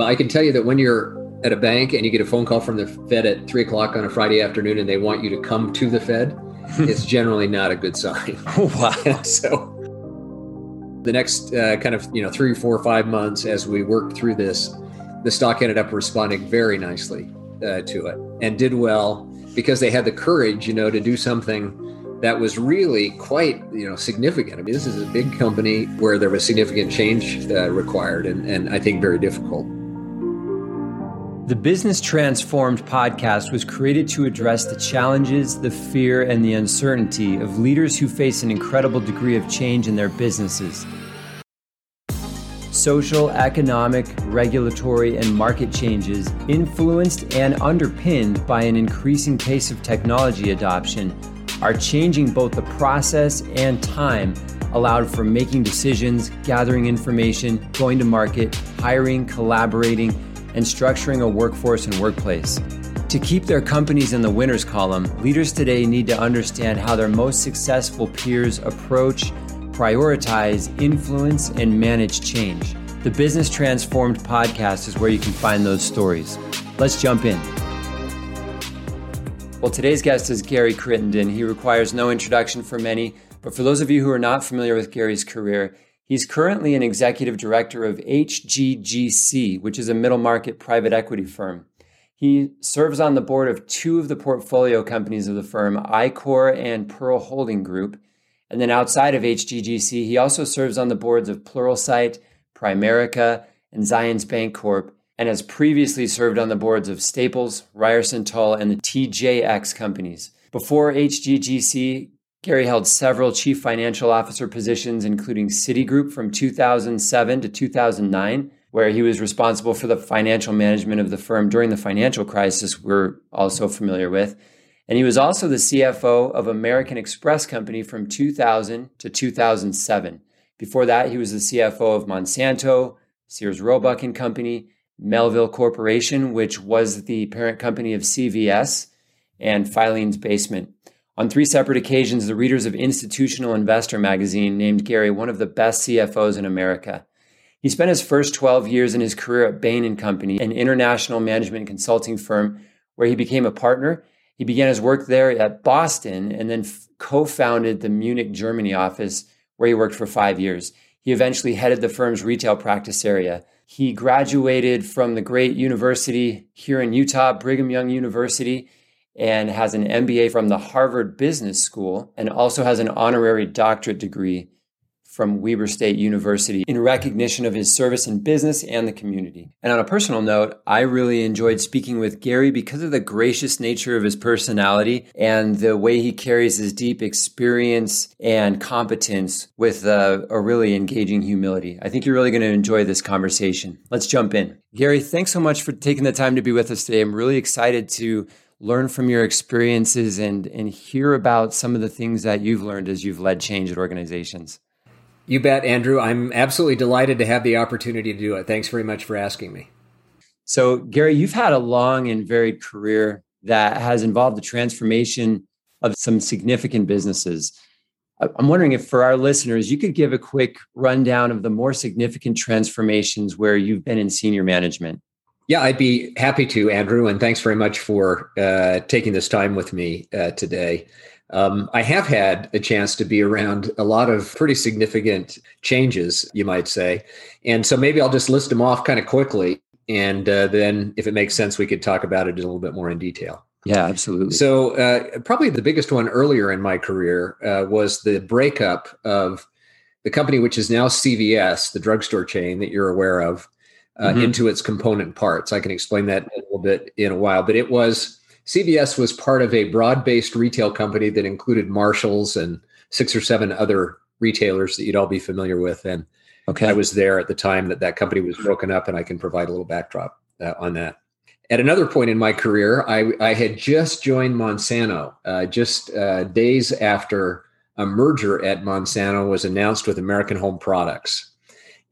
Well, I can tell you that when you're at a bank and you get a phone call from the Fed at three o'clock on a Friday afternoon and they want you to come to the Fed, it's generally not a good sign. wow. so the next uh, kind of you know three, four, five months as we worked through this, the stock ended up responding very nicely uh, to it and did well because they had the courage, you know, to do something that was really quite you know significant. I mean, this is a big company where there was significant change uh, required, and, and I think very difficult. The Business Transformed podcast was created to address the challenges, the fear, and the uncertainty of leaders who face an incredible degree of change in their businesses. Social, economic, regulatory, and market changes, influenced and underpinned by an increasing pace of technology adoption, are changing both the process and time allowed for making decisions, gathering information, going to market, hiring, collaborating, and structuring a workforce and workplace. To keep their companies in the winners column, leaders today need to understand how their most successful peers approach, prioritize, influence, and manage change. The Business Transformed podcast is where you can find those stories. Let's jump in. Well, today's guest is Gary Crittenden. He requires no introduction for many, but for those of you who are not familiar with Gary's career, he's currently an executive director of HGGC, which is a middle market private equity firm. He serves on the board of two of the portfolio companies of the firm, iCor and Pearl Holding Group. And then outside of HGGC, he also serves on the boards of Pluralsight, Primerica, and Zions Bank Corp and has previously served on the boards of Staples, Ryerson Tull, and the TJX companies. Before HGGC, Gary held several chief financial officer positions, including Citigroup from 2007 to 2009, where he was responsible for the financial management of the firm during the financial crisis we're also familiar with. And he was also the CFO of American Express Company from 2000 to 2007. Before that, he was the CFO of Monsanto, Sears Roebuck and Company, Melville Corporation, which was the parent company of CVS, and Filene's Basement. On three separate occasions, the readers of Institutional Investor magazine named Gary one of the best CFOs in America. He spent his first 12 years in his career at Bain and Company, an international management consulting firm where he became a partner. He began his work there at Boston and then f- co-founded the Munich, Germany office where he worked for 5 years. He eventually headed the firm's retail practice area. He graduated from the great university here in Utah, Brigham Young University, and has an MBA from the Harvard Business School and also has an honorary doctorate degree from Weber State University in recognition of his service in business and the community. And on a personal note, I really enjoyed speaking with Gary because of the gracious nature of his personality and the way he carries his deep experience and competence with a, a really engaging humility. I think you're really going to enjoy this conversation. Let's jump in. Gary, thanks so much for taking the time to be with us today. I'm really excited to learn from your experiences and, and hear about some of the things that you've learned as you've led change at organizations. You bet, Andrew. I'm absolutely delighted to have the opportunity to do it. Thanks very much for asking me. So, Gary, you've had a long and varied career that has involved the transformation of some significant businesses. I'm wondering if for our listeners, you could give a quick rundown of the more significant transformations where you've been in senior management. Yeah, I'd be happy to, Andrew. And thanks very much for uh, taking this time with me uh, today. Um, I have had a chance to be around a lot of pretty significant changes, you might say. And so maybe I'll just list them off kind of quickly. And uh, then, if it makes sense, we could talk about it a little bit more in detail. Yeah, absolutely. So, uh, probably the biggest one earlier in my career uh, was the breakup of the company, which is now CVS, the drugstore chain that you're aware of, uh, mm-hmm. into its component parts. I can explain that a little bit in a while, but it was CVS was part of a broad based retail company that included Marshalls and six or seven other retailers that you'd all be familiar with. And okay. I was there at the time that that company was broken up, and I can provide a little backdrop uh, on that. At another point in my career, I, I had just joined Monsanto, uh, just uh, days after a merger at Monsanto was announced with American Home Products.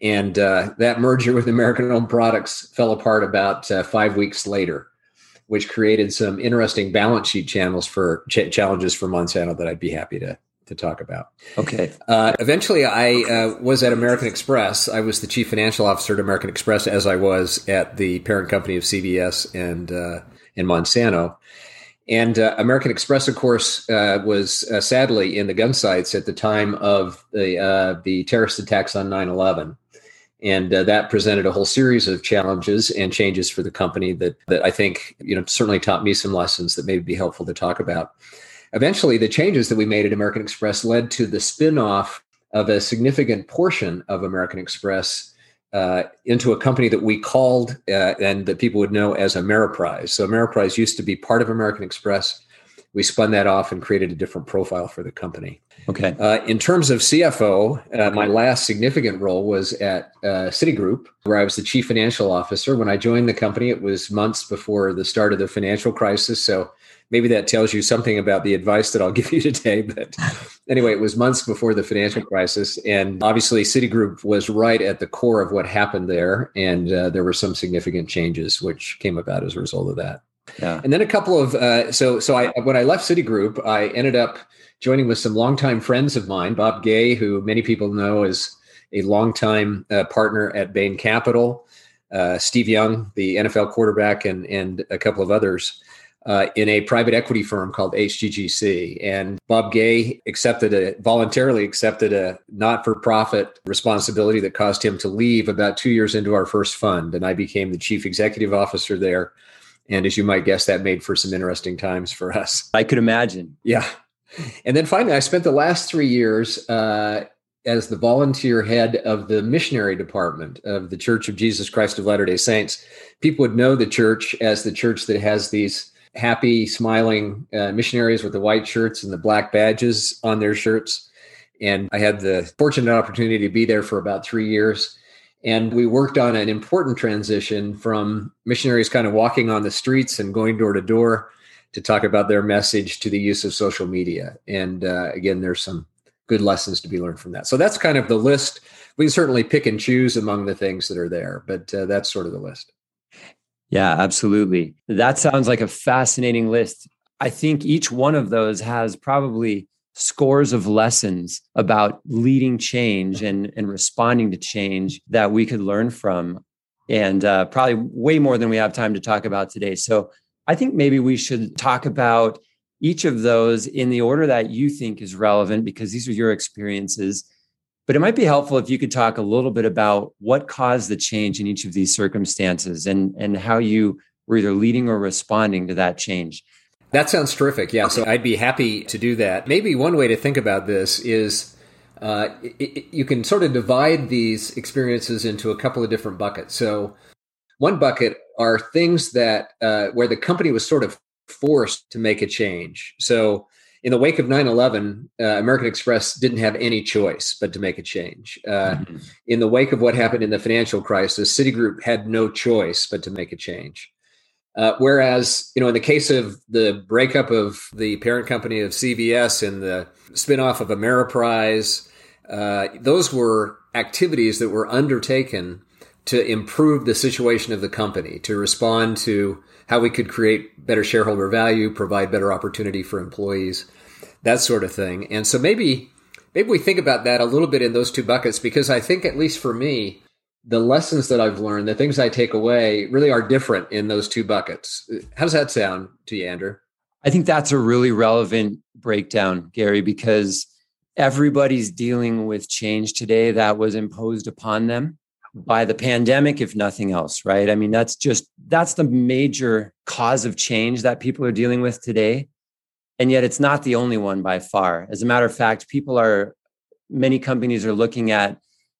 And uh, that merger with American Home Products fell apart about uh, five weeks later which created some interesting balance sheet channels for ch- challenges for Monsanto that I'd be happy to to talk about. Okay. Uh, eventually, I uh, was at American Express. I was the chief financial officer at American Express, as I was at the parent company of CVS and uh, and Monsanto. And uh, American Express, of course, uh, was uh, sadly in the gun sights at the time of the the terrorist attacks on 9 11 and uh, that presented a whole series of challenges and changes for the company that that I think you know certainly taught me some lessons that may be helpful to talk about. Eventually, the changes that we made at American Express led to the spinoff of a significant portion of American Express uh, into a company that we called uh, and that people would know as Ameriprise. So Ameriprise used to be part of American Express we spun that off and created a different profile for the company. Okay. Uh, in terms of CFO, uh, my last significant role was at uh, Citigroup, where I was the chief financial officer. When I joined the company, it was months before the start of the financial crisis. So maybe that tells you something about the advice that I'll give you today. But anyway, it was months before the financial crisis. And obviously, Citigroup was right at the core of what happened there. And uh, there were some significant changes which came about as a result of that. Yeah. And then a couple of uh, so so I when I left Citigroup, I ended up joining with some longtime friends of mine, Bob Gay, who many people know as a longtime uh, partner at Bain Capital, uh, Steve Young, the NFL quarterback, and and a couple of others. Uh, in a private equity firm called HGGC. And Bob Gay accepted a voluntarily accepted a not for profit responsibility that caused him to leave about two years into our first fund. And I became the chief executive officer there and as you might guess, that made for some interesting times for us. I could imagine. Yeah. And then finally, I spent the last three years uh, as the volunteer head of the missionary department of the Church of Jesus Christ of Latter day Saints. People would know the church as the church that has these happy, smiling uh, missionaries with the white shirts and the black badges on their shirts. And I had the fortunate opportunity to be there for about three years. And we worked on an important transition from missionaries kind of walking on the streets and going door to door to talk about their message to the use of social media. And uh, again, there's some good lessons to be learned from that. So that's kind of the list. We can certainly pick and choose among the things that are there, but uh, that's sort of the list. Yeah, absolutely. That sounds like a fascinating list. I think each one of those has probably scores of lessons about leading change and, and responding to change that we could learn from. And uh, probably way more than we have time to talk about today. So I think maybe we should talk about each of those in the order that you think is relevant because these are your experiences. But it might be helpful if you could talk a little bit about what caused the change in each of these circumstances and, and how you were either leading or responding to that change. That sounds terrific. Yeah, so I'd be happy to do that. Maybe one way to think about this is uh, it, it, you can sort of divide these experiences into a couple of different buckets. So, one bucket are things that uh, where the company was sort of forced to make a change. So, in the wake of 9-11 uh, american express didn't have any choice but to make a change uh, mm-hmm. in the wake of what happened in the financial crisis citigroup had no choice but to make a change uh, whereas, you know, in the case of the breakup of the parent company of CVS and the spinoff of Ameriprise, uh, those were activities that were undertaken to improve the situation of the company, to respond to how we could create better shareholder value, provide better opportunity for employees, that sort of thing. And so maybe maybe we think about that a little bit in those two buckets because I think at least for me, the lessons that I've learned, the things I take away, really are different in those two buckets. How does that sound to you, Andrew? I think that's a really relevant breakdown, Gary, because everybody's dealing with change today that was imposed upon them by the pandemic, if nothing else, right? I mean, that's just that's the major cause of change that people are dealing with today. And yet it's not the only one by far. As a matter of fact, people are many companies are looking at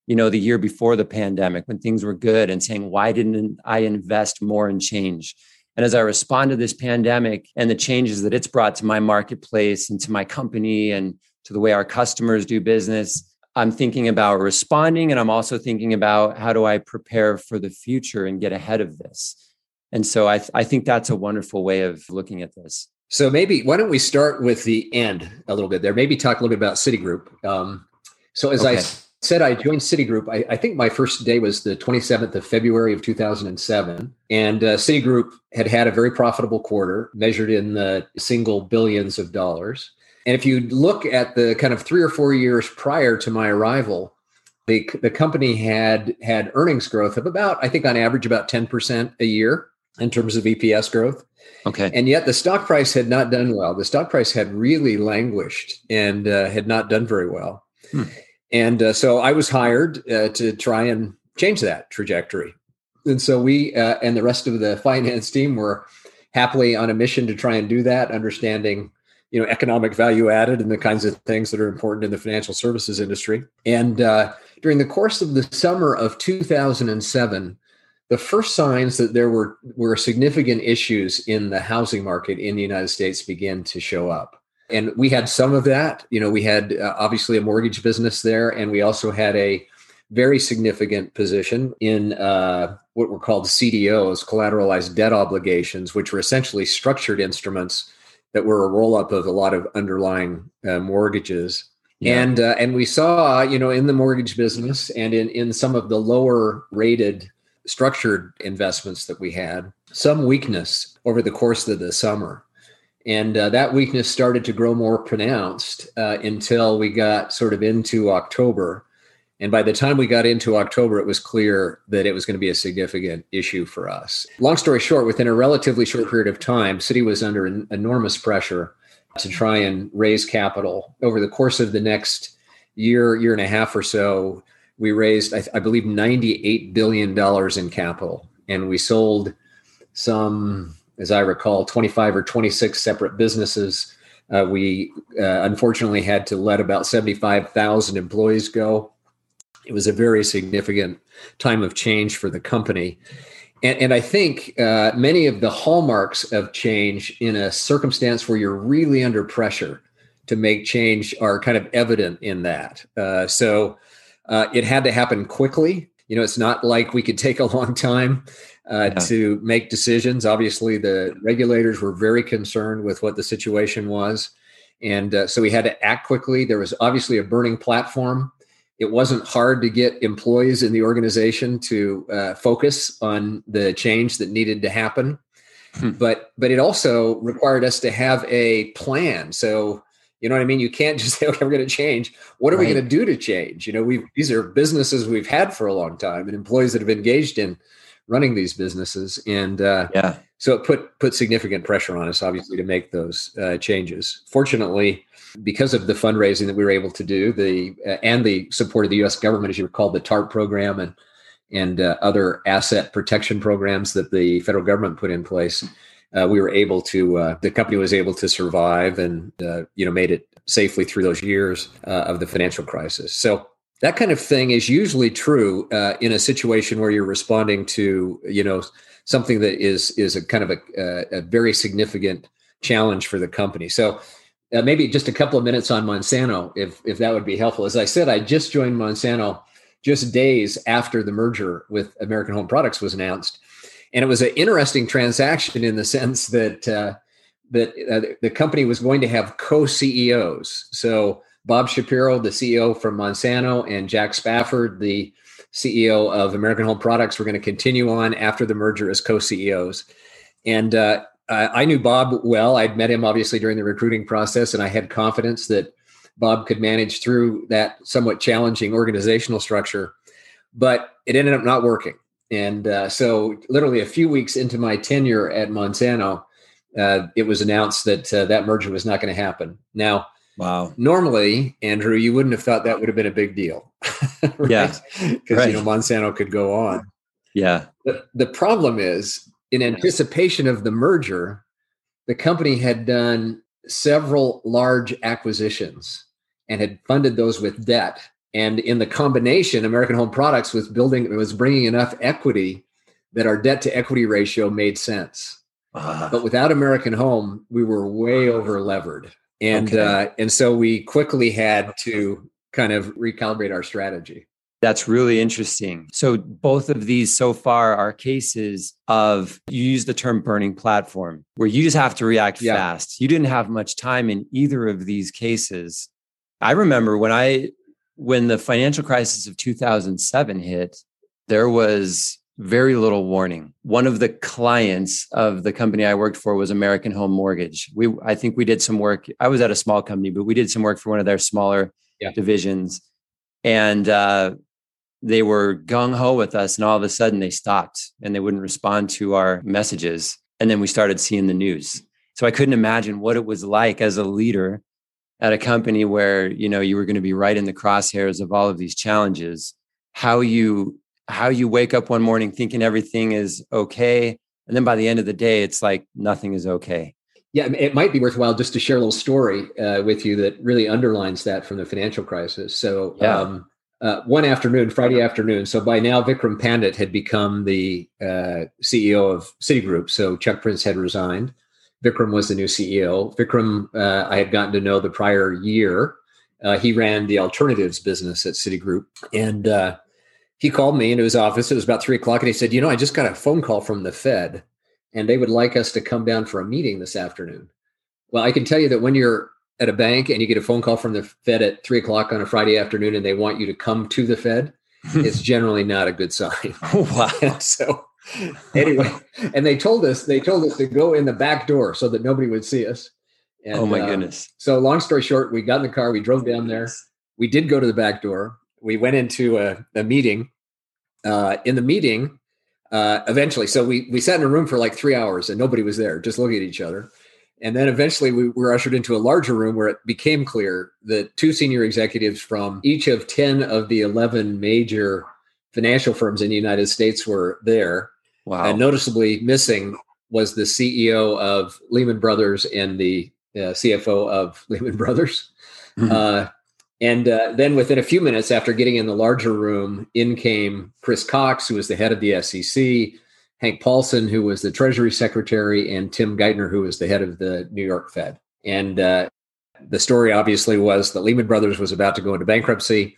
you know, the year before the pandemic when things were good and saying, why didn't I invest more in change? And as I respond to this pandemic and the changes that it's brought to my marketplace and to my company and to the way our customers do business, I'm thinking about responding and I'm also thinking about how do I prepare for the future and get ahead of this. And so I, th- I think that's a wonderful way of looking at this. So maybe why don't we start with the end a little bit there? Maybe talk a little bit about Citigroup. Um, so as okay. I said I joined Citigroup. I, I, think my first day was the 27th of February of 2007. And uh, Citigroup had had a very profitable quarter measured in the single billions of dollars. And if you look at the kind of three or four years prior to my arrival, the, the company had had earnings growth of about, I think on average, about 10% a year in terms of EPS growth. Okay. And yet the stock price had not done well. The stock price had really languished and uh, had not done very well. Hmm. And uh, so I was hired uh, to try and change that trajectory. And so we uh, and the rest of the finance team were happily on a mission to try and do that, understanding you know economic value added and the kinds of things that are important in the financial services industry. And uh, during the course of the summer of 2007, the first signs that there were were significant issues in the housing market in the United States began to show up. And we had some of that. You know, we had uh, obviously a mortgage business there, and we also had a very significant position in uh, what were called CDOs, collateralized debt obligations, which were essentially structured instruments that were a roll up of a lot of underlying uh, mortgages. Yeah. And uh, and we saw, you know, in the mortgage business and in in some of the lower rated structured investments that we had, some weakness over the course of the summer. And uh, that weakness started to grow more pronounced uh, until we got sort of into October. And by the time we got into October, it was clear that it was going to be a significant issue for us. Long story short, within a relatively short period of time, Citi was under enormous pressure to try and raise capital. Over the course of the next year, year and a half or so, we raised, I, I believe, $98 billion in capital. And we sold some, as I recall, 25 or 26 separate businesses. Uh, we uh, unfortunately had to let about 75,000 employees go it was a very significant time of change for the company. And, and I think uh, many of the hallmarks of change in a circumstance where you're really under pressure to make change are kind of evident in that. Uh, so uh, it had to happen quickly. You know, it's not like we could take a long time uh, yeah. to make decisions. Obviously, the regulators were very concerned with what the situation was. And uh, so we had to act quickly. There was obviously a burning platform it wasn't hard to get employees in the organization to uh, focus on the change that needed to happen. Hmm. But but it also required us to have a plan. So you know what I mean. You can't just say, "Okay, we're going to change." What are right. we going to do to change? You know, we these are businesses we've had for a long time, and employees that have engaged in running these businesses, and uh, yeah. So it put put significant pressure on us, obviously, to make those uh, changes. Fortunately, because of the fundraising that we were able to do, the uh, and the support of the U.S. government, as you recall, the TARP program and and uh, other asset protection programs that the federal government put in place, uh, we were able to. Uh, the company was able to survive and uh, you know made it safely through those years uh, of the financial crisis. So that kind of thing is usually true in a situation where you're responding to you know something that is is a kind of a, a very significant challenge for the company. So uh, maybe just a couple of minutes on Monsanto, if if that would be helpful. As I said, I just joined Monsanto just days after the merger with American Home Products was announced, and it was an interesting transaction in the sense that uh, that uh, the company was going to have co-CEOs. So Bob Shapiro, the CEO from Monsanto, and Jack Stafford, the CEO of American Home Products, were going to continue on after the merger as co-CEOs. And uh, I knew Bob well. I'd met him obviously during the recruiting process, and I had confidence that Bob could manage through that somewhat challenging organizational structure. But it ended up not working. And uh, so, literally a few weeks into my tenure at Monsanto, uh, it was announced that uh, that merger was not going to happen. Now, wow. Normally, Andrew, you wouldn't have thought that would have been a big deal. right? Yeah, because right. you know Monsanto could go on. Yeah. The, the problem is in anticipation of the merger, the company had done several large acquisitions and had funded those with debt. And in the combination, American Home Products was building, was bringing enough equity that our debt to equity ratio made sense. Uh, but without American Home, we were way over levered. And, okay. uh, and so we quickly had to kind of recalibrate our strategy. That's really interesting. So, both of these so far are cases of you use the term burning platform where you just have to react yeah. fast. You didn't have much time in either of these cases. I remember when I, when the financial crisis of 2007 hit, there was very little warning. One of the clients of the company I worked for was American Home Mortgage. We, I think we did some work. I was at a small company, but we did some work for one of their smaller yeah. divisions, and uh, they were gung ho with us, and all of a sudden they stopped and they wouldn't respond to our messages. And then we started seeing the news. So I couldn't imagine what it was like as a leader at a company where you know you were going to be right in the crosshairs of all of these challenges. How you how you wake up one morning thinking everything is okay, and then by the end of the day, it's like nothing is okay. Yeah, it might be worthwhile just to share a little story uh, with you that really underlines that from the financial crisis. So, yeah. um, uh, one afternoon, Friday afternoon. So by now, Vikram Pandit had become the uh, CEO of Citigroup. So Chuck Prince had resigned. Vikram was the new CEO. Vikram, uh, I had gotten to know the prior year. Uh, he ran the alternatives business at Citigroup, and uh, he called me into his office. It was about three o'clock, and he said, "You know, I just got a phone call from the Fed, and they would like us to come down for a meeting this afternoon." Well, I can tell you that when you're at a bank and you get a phone call from the Fed at three o'clock on a Friday afternoon and they want you to come to the Fed, it's generally not a good sign. wow. so anyway, and they told us they told us to go in the back door so that nobody would see us. And, oh my uh, goodness! So long story short, we got in the car, we drove down there. We did go to the back door. We went into a, a meeting. Uh, in the meeting, uh, eventually, so we we sat in a room for like three hours and nobody was there, just looking at each other. And then eventually we were ushered into a larger room where it became clear that two senior executives from each of 10 of the 11 major financial firms in the United States were there. Wow. And noticeably missing was the CEO of Lehman Brothers and the uh, CFO of Lehman Brothers. Mm-hmm. Uh, and uh, then within a few minutes after getting in the larger room, in came Chris Cox, who was the head of the SEC, Hank Paulson, who was the Treasury Secretary, and Tim Geithner, who was the head of the New York Fed. And uh, the story obviously was that Lehman Brothers was about to go into bankruptcy.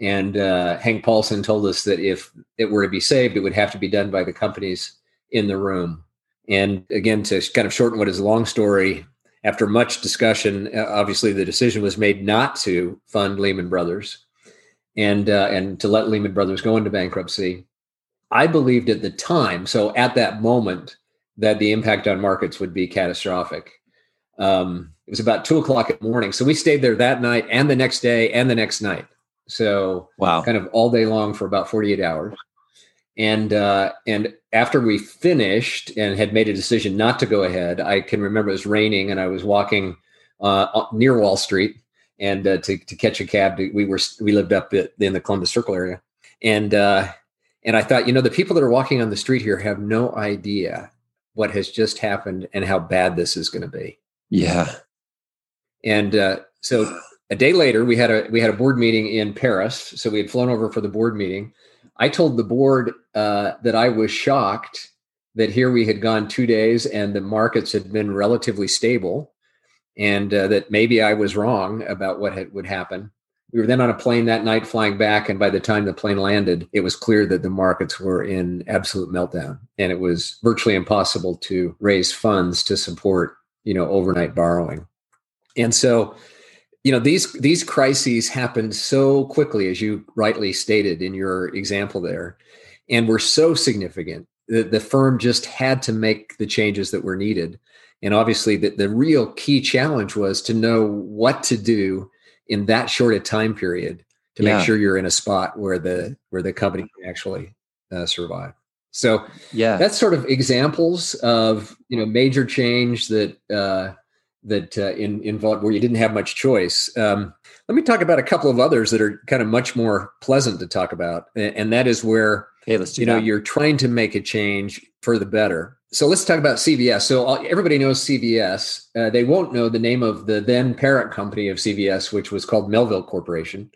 And uh, Hank Paulson told us that if it were to be saved, it would have to be done by the companies in the room. And again, to kind of shorten what is a long story, after much discussion, uh, obviously the decision was made not to fund Lehman Brothers and uh, and to let Lehman Brothers go into bankruptcy. I believed at the time, so at that moment, that the impact on markets would be catastrophic. Um, it was about two o'clock in the morning. So we stayed there that night and the next day and the next night. So wow, kind of all day long for about 48 hours. And uh, and after we finished and had made a decision not to go ahead, I can remember it was raining and I was walking uh, near Wall Street and uh, to to catch a cab. To, we were we lived up in the Columbus Circle area, and uh, and I thought, you know, the people that are walking on the street here have no idea what has just happened and how bad this is going to be. Yeah. And uh, so a day later, we had a we had a board meeting in Paris. So we had flown over for the board meeting. I told the board uh, that I was shocked that here we had gone two days and the markets had been relatively stable, and uh, that maybe I was wrong about what had, would happen. We were then on a plane that night flying back, and by the time the plane landed, it was clear that the markets were in absolute meltdown, and it was virtually impossible to raise funds to support, you know, overnight borrowing. And so, you know, these these crises happened so quickly, as you rightly stated in your example there, and were so significant that the firm just had to make the changes that were needed. And obviously, the, the real key challenge was to know what to do in that short a time period to yeah. make sure you're in a spot where the where the company can actually uh, survive. So yeah, that's sort of examples of you know major change that uh, that uh, in, involved where you didn't have much choice. Um, let me talk about a couple of others that are kind of much more pleasant to talk about, and, and that is where hey, you that. know you're trying to make a change for the better so let's talk about CVS. So everybody knows CVS. Uh, they won't know the name of the then parent company of CVS, which was called Melville Corporation.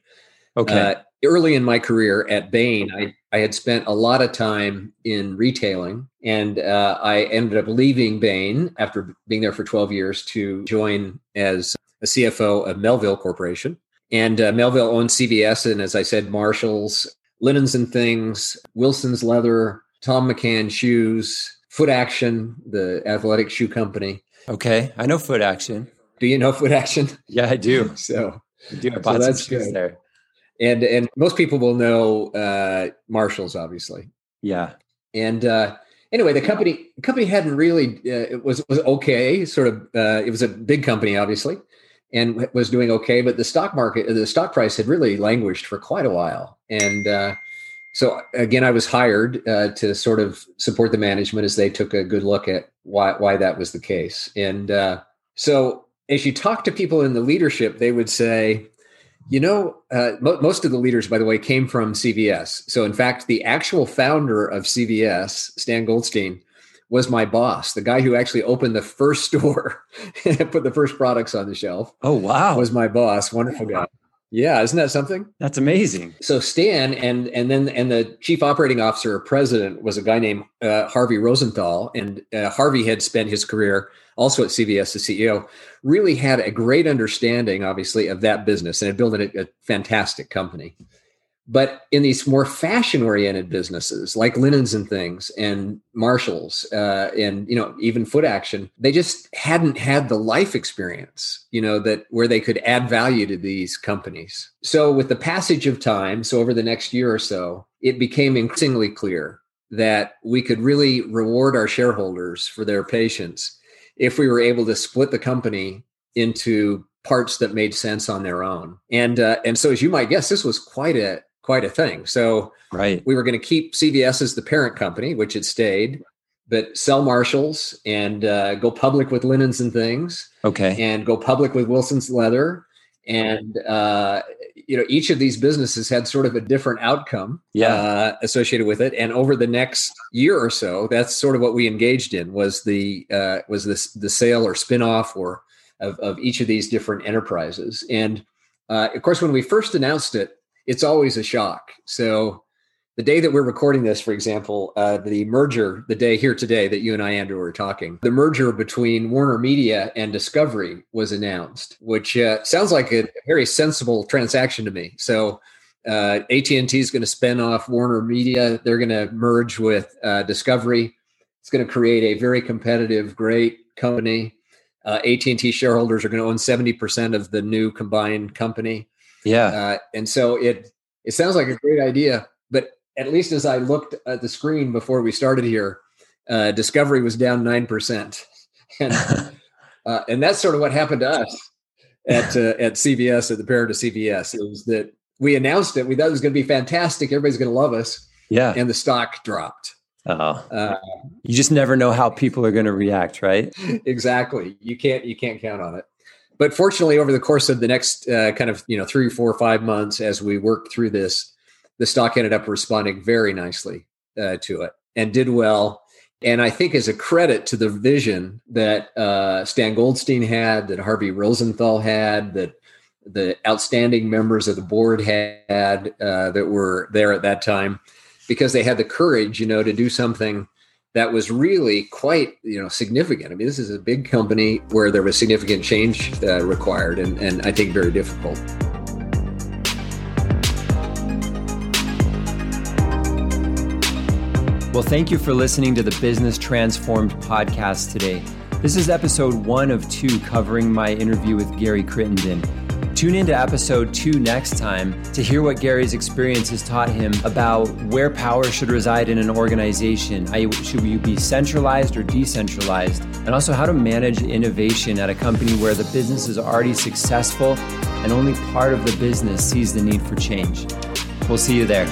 Okay. Uh, early in my career at Bain, I, I had spent a lot of time in retailing, and uh, I ended up leaving Bain after being there for 12 years to join as a CFO of Melville Corporation. And uh, Melville owned CVS, and as I said, Marshalls, Linens and Things, Wilson's Leather, Thom McAn Shoes, Foot Action, the athletic shoe company. Okay, I know Foot Action. Do you know Foot Action? Yeah, I do. so, I do. I bought so that's good. there. And and most people will know uh, Marshalls, obviously. Yeah. And uh, anyway, the company company hadn't really uh, it was was okay. Sort of, uh, it was a big company, obviously, and was doing okay. But the stock market, the stock price had really languished for quite a while. And uh, so again, I was hired uh, to sort of support the management as they took a good look at why why that was the case. And uh, so as you talk to people in the leadership, they would say, you know, uh, mo- most of the leaders, by the way, came from CVS. So, in fact, the actual founder of CVS, Stan Goldstein, was my boss. The guy who actually opened the first store and put the first products on the shelf. Oh, wow. Was my boss. Wonderful guy. Yeah, isn't that something? That's amazing. So Stan and and then and the chief operating officer or president was a guy named uh, Harvey Rosenthal, and uh, Harvey had spent his career also at CVS, the CEO, really had a great understanding, obviously, of that business and had built a, a fantastic company. But in these more fashion oriented businesses like linens and things and Marshalls uh, and, you know, even foot action, they just hadn't had the life experience, you know, that where they could add value to these companies. So with the passage of time, so over the next year or so, it became increasingly clear that we could really reward our shareholders for their patience if we were able to split the company into parts that made sense on their own. And uh, and so as you might guess, this was quite a quite a thing. So right. we were going to keep CVS as the parent company, which it stayed, but sell Marshalls and uh, go public with linens and things. Okay. And go public with Wilson's Leather. And uh, you know, each of these businesses had sort of a different outcome yeah. uh, associated with it. And over the next year or so, that's sort of what we engaged in was the uh, was this the sale or spinoff or of, of each of these different enterprises. And uh, of course, when we first announced it, it's always a shock. So the day that we're recording this, for example, uh, the merger, the day here today that you and I, Andrew, are talking, the merger between Warner Media and Discovery was announced, which uh, sounds like a very sensible transaction to me. So uh, AT&T is going to spin off Warner Media. They're going to merge with uh, Discovery. It's going to create a very competitive, great company. Uh, AT&T shareholders are going to own 70% of the new combined company. Yeah. Uh, and so it it sounds like a great idea, but at least as I looked at the screen before we started here, uh, Discovery was down nine percent, and uh, and that's sort of what happened to us at uh, at CVS at the parent of CVS. is that we announced it. We thought it was going to be fantastic. Everybody's going to love us. Yeah. And the stock dropped. Oh. Uh, you just never know how people are going to react, right? Exactly. You can't you can't count on it but fortunately, over the course of the next uh, kind of you know three, four, five months, as we worked through this, the stock ended up responding very nicely uh, to it and did well. And I think as a credit to the vision that uh, Stan Goldstein had, that Harvey Rosenthal had, that the outstanding members of the board had uh, that were there at that time, because they had the courage, you know, to do something that was really quite you know significant. I mean, this is a big company where there was significant change uh, required, and, and I think very difficult. Well, thank you for listening to the Business Transformed podcast today. This is episode one of two covering my interview with Gary Crittenden. Tune into episode two next time to hear what Gary's experience has taught him about where power should reside in an organization. Should you be centralized or decentralized? And also how to manage innovation at a company where the business is already successful and only part of the business sees the need for change. We'll see you there.